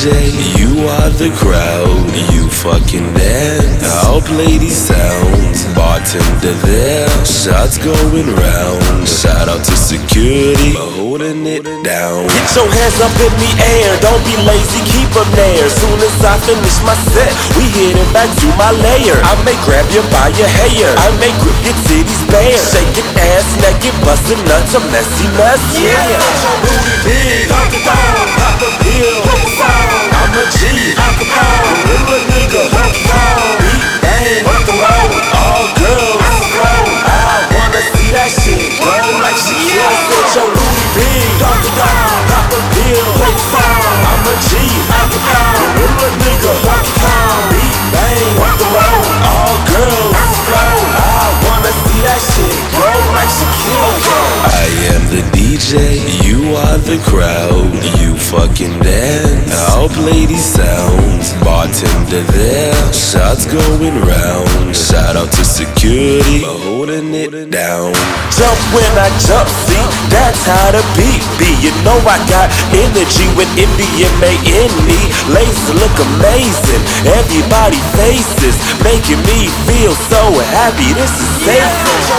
DJ, you are the crowd. You fucking dance. I'll play these sounds. Bartender there, shots going round. Shout out to security, holding it down. Get your hands up in the air, don't be lazy, keep them there. Soon as I finish my set, we heading back to my lair. I may grab you by your hair, I may grip your titties bare. Shaking ass, naked, busting nuts, a messy mess, yeah. Your booty big, Donkey Kong, pop a pill, play the song. I'm a G, Donkey Kong, gorilla nigga, Donkey Kong. Beat bang, rock the road, all girls, flow. I wanna see that shit grow like Shaquille. Said your booty big, Donkey Kong, pop a pill, play the song. I'm a G, Donkey Kong, gorilla nigga, Donkey Kong. Beat DJ, you are the crowd. You fucking dance. I'll play these sounds. Bartender there, shots going round. Shout out to security, holding it down. Jump when I jump, see, that's how the beat be. You know I got energy with MDMA in me. Laser look amazing, everybody faces, making me feel so happy. This is safe.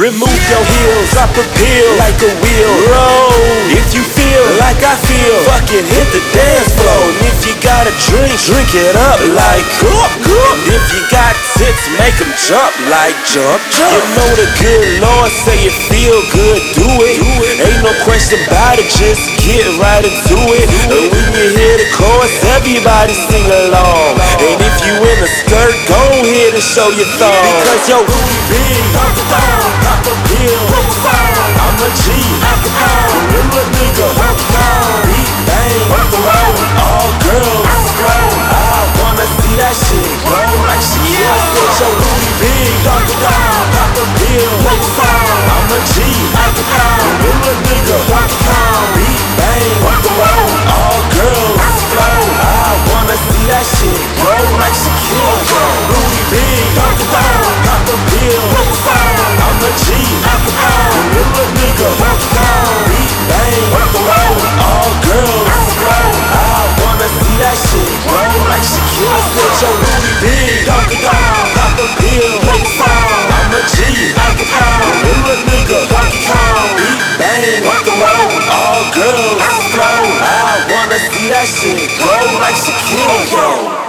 Remove your heels, a pill like a wheel. Roll if you feel like I feel. Fucking hit the dance floor. And if you got a drink, drink it up like coop. And if you got tits, make them jump like jump, jump. You know the good Lord say you feel good, do it. Do it. Ain't no question about it, just get right into it. And when you hear the chorus, everybody sing along. And if you in a show your thong. Because your booty big, Donkey Kong, pop a pill, play the song. I'm a G, Donkey Kong, gorilla nigga, Donkey Kong. Beat bang, rock the road, all girls flow. I wanna see that shit grow like Shaquille. Said your booty big, Donkey Kong, pop a pill, play the song. I'm a G, Donkey Kong, gorilla nigga, Pill, play the song. I'm a G, gorilla nigga. Beat bang, the all girls. I wanna see that shit grow like Shaquille. Said your booty big, a the song. I'm a G, gorilla nigga. Beat bang, the all girls. I wanna see that shit grow like Shaquille.